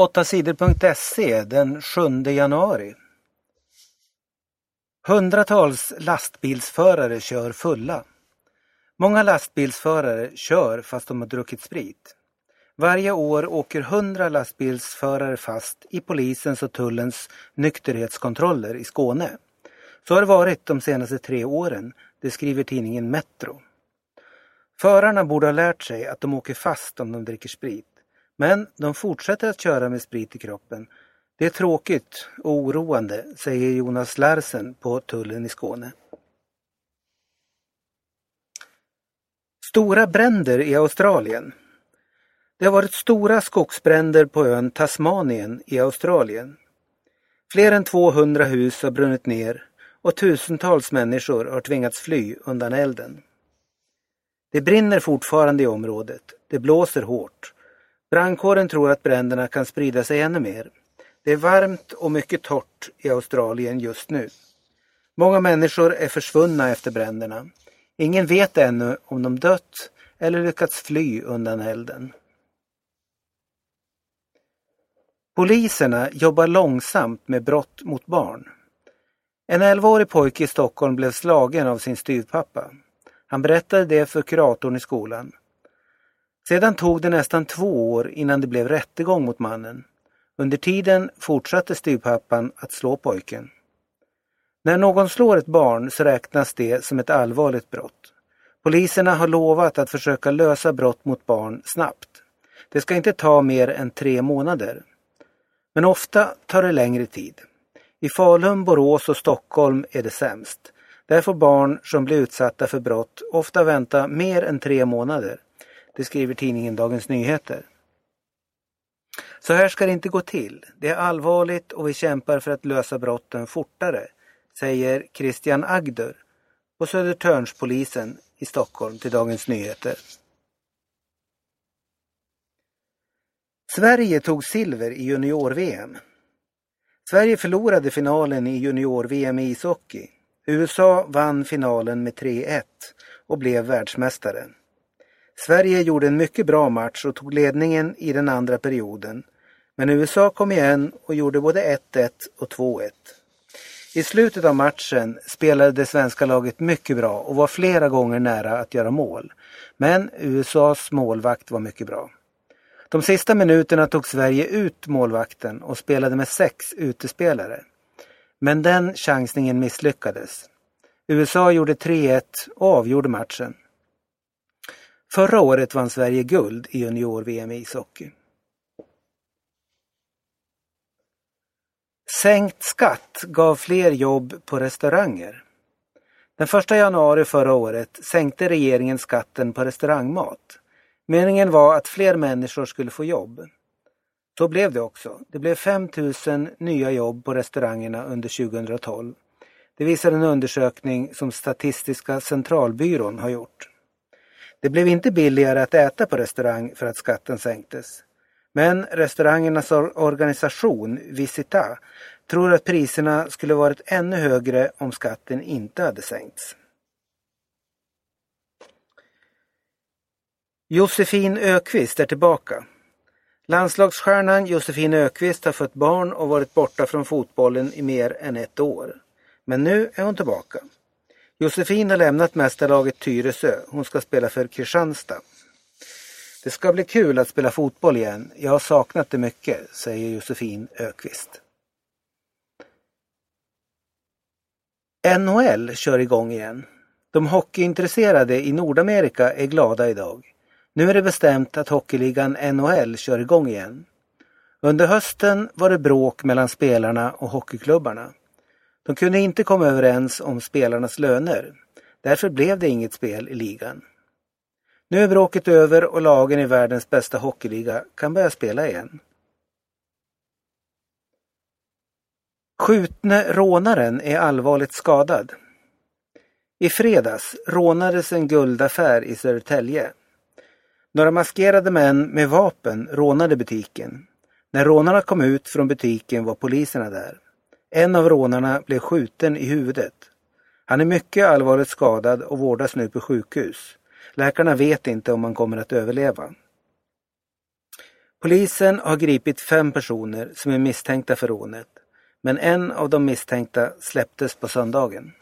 8sidor.se den 7 januari. Hundratals lastbilsförare kör fulla. Många lastbilsförare kör fast de har druckit sprit. Varje år åker hundra lastbilsförare fast i polisens och tullens nykterhetskontroller i Skåne. Så har det varit de senaste tre åren, det skriver tidningen Metro. Förarna borde ha lärt sig att de åker fast om de dricker sprit. Men de fortsätter att köra med sprit i kroppen. Det är tråkigt och oroande, säger Jonas Larsen på tullen i Skåne. Stora bränder i Australien. Det har varit stora skogsbränder på ön Tasmanien i Australien. Fler än 200 hus har brunnit ner och tusentals människor har tvingats fly undan elden. Det brinner fortfarande i området. Det blåser hårt. Brandkåren tror att bränderna kan sprida sig ännu mer. Det är varmt och mycket torrt i Australien just nu. Många människor är försvunna efter bränderna. Ingen vet ännu om de dött eller lyckats fly undan elden. Poliserna jobbar långsamt med brott mot barn. En 11-årig pojke i Stockholm blev slagen av sin styvpappa. Han berättade det för kuratorn i skolan. Sedan tog det nästan två år innan det blev rättegång mot mannen. Under tiden fortsatte styvpappan att slå pojken. När någon slår ett barn så räknas det som ett allvarligt brott. Poliserna har lovat att försöka lösa brott mot barn snabbt. Det ska inte ta mer än tre månader. Men ofta tar det längre tid. I Falun, Borås och Stockholm är det sämst. Där får barn som blir utsatta för brott ofta vänta mer än tre månader. Det skriver tidningen Dagens Nyheter. Så här ska det inte gå till. Det är allvarligt och vi kämpar för att lösa brotten fortare, säger Christian Agder på Södertörnspolisen i Stockholm till Dagens Nyheter. Sverige tog silver i junior-VM. Sverige förlorade finalen i junior-VM i ishockey. USA vann finalen med 3-1 och blev världsmästare. Sverige gjorde en mycket bra match och tog ledningen i den andra perioden. Men USA kom igen och gjorde både 1-1 och 2-1. I slutet av matchen spelade det svenska laget mycket bra och var flera gånger nära att göra mål. Men USAs målvakt var mycket bra. De sista minuterna tog Sverige ut målvakten och spelade med sex utespelare. Men den chansningen misslyckades. USA gjorde 3-1 och avgjorde matchen. Förra året vann Sverige guld i junior-VM i ishockey. Sänkt skatt gav fler jobb på restauranger. Den 1 januari förra året sänkte regeringen skatten på restaurangmat. Meningen var att fler människor skulle få jobb. Så blev det också. Det blev 5 000 nya jobb på restaurangerna under 2012. Det visar en undersökning som Statistiska centralbyrån har gjort. Det blev inte billigare att äta på restaurang för att skatten sänktes. Men restaurangernas organisation Visita tror att priserna skulle varit ännu högre om skatten inte hade sänkts. Josefin Ökvist är tillbaka. Landslagsstjärnan Josefin Ökvist har fött barn och varit borta från fotbollen i mer än ett år. Men nu är hon tillbaka. Josefin har lämnat mästarlaget Tyresö. Hon ska spela för Kristianstad. Det ska bli kul att spela fotboll igen. Jag har saknat det mycket, säger Josefin Ökvist. NHL kör igång igen. De hockeyintresserade i Nordamerika är glada idag. Nu är det bestämt att hockeyligan NHL kör igång igen. Under hösten var det bråk mellan spelarna och hockeyklubbarna. De kunde inte komma överens om spelarnas löner. Därför blev det inget spel i ligan. Nu är bråket över och lagen i världens bästa hockeyliga kan börja spela igen. Skjutne rånaren är allvarligt skadad. I fredags rånades en guldaffär i Södertälje. Några maskerade män med vapen rånade butiken. När rånarna kom ut från butiken var poliserna där. En av rånarna blev skjuten i huvudet. Han är mycket allvarligt skadad och vårdas nu på sjukhus. Läkarna vet inte om han kommer att överleva. Polisen har gripit fem personer som är misstänkta för rånet. Men en av de misstänkta släpptes på söndagen.